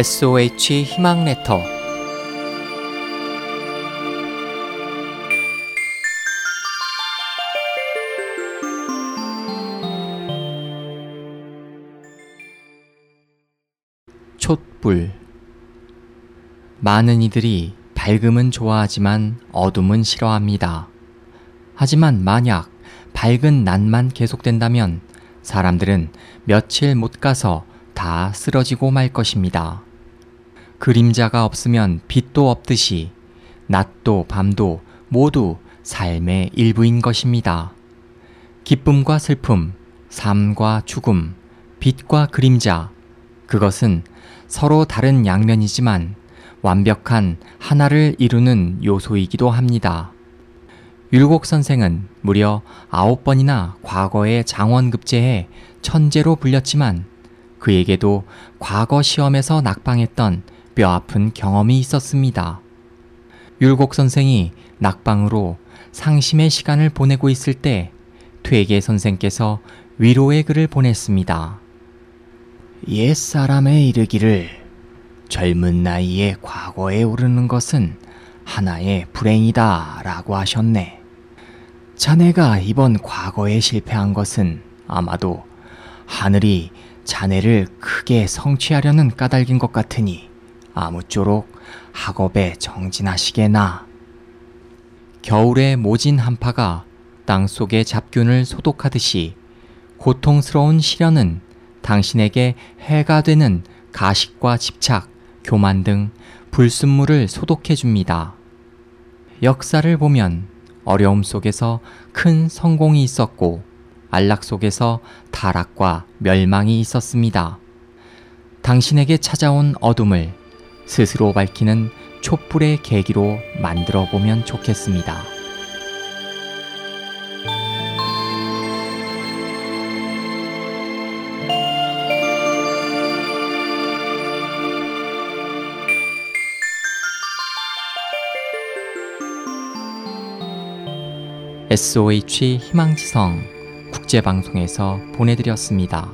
SOH 희망 레터 촛불 많은 이들이 밝음은 좋아하지만 어둠은 싫어합니다. 하지만 만약 밝은 낮만 계속된다면 사람들은 며칠 못 가서 다 쓰러지고 말 것입니다. 그림자가 없으면 빛도 없듯이 낮도 밤도 모두 삶의 일부인 것입니다. 기쁨과 슬픔, 삶과 죽음, 빛과 그림자, 그것은 서로 다른 양면이지만 완벽한 하나를 이루는 요소이기도 합니다. 율곡 선생은 무려 아홉 번이나 과거에 장원급제해 천재로 불렸지만 그에게도 과거 시험에서 낙방했던 뼈아픈 경험이 있었습니다. 율곡 선생이 낙방으로 상심의 시간을 보내고 있을 때 퇴계 선생께서 위로의 글을 보냈습니다. 옛사람의 이르기를 젊은 나이에 과거에 오르는 것은 하나의 불행이다 라고 하셨네. 자네가 이번 과거에 실패한 것은 아마도 하늘이 자네를 크게 성취하려는 까닭인 것 같으니 아무쪼록 학업에 정진하시게나. 겨울의 모진 한파가 땅 속의 잡균을 소독하듯이 고통스러운 시련은 당신에게 해가 되는 가식과 집착, 교만 등 불순물을 소독해 줍니다. 역사를 보면 어려움 속에서 큰 성공이 있었고 안락 속에서 타락과 멸망이 있었습니다. 당신에게 찾아온 어둠을 스스로 밝히는 촛불의 계기로 만들어 보면 좋겠습니다. SOH 희망지성 국제방송에서 보내드렸습니다.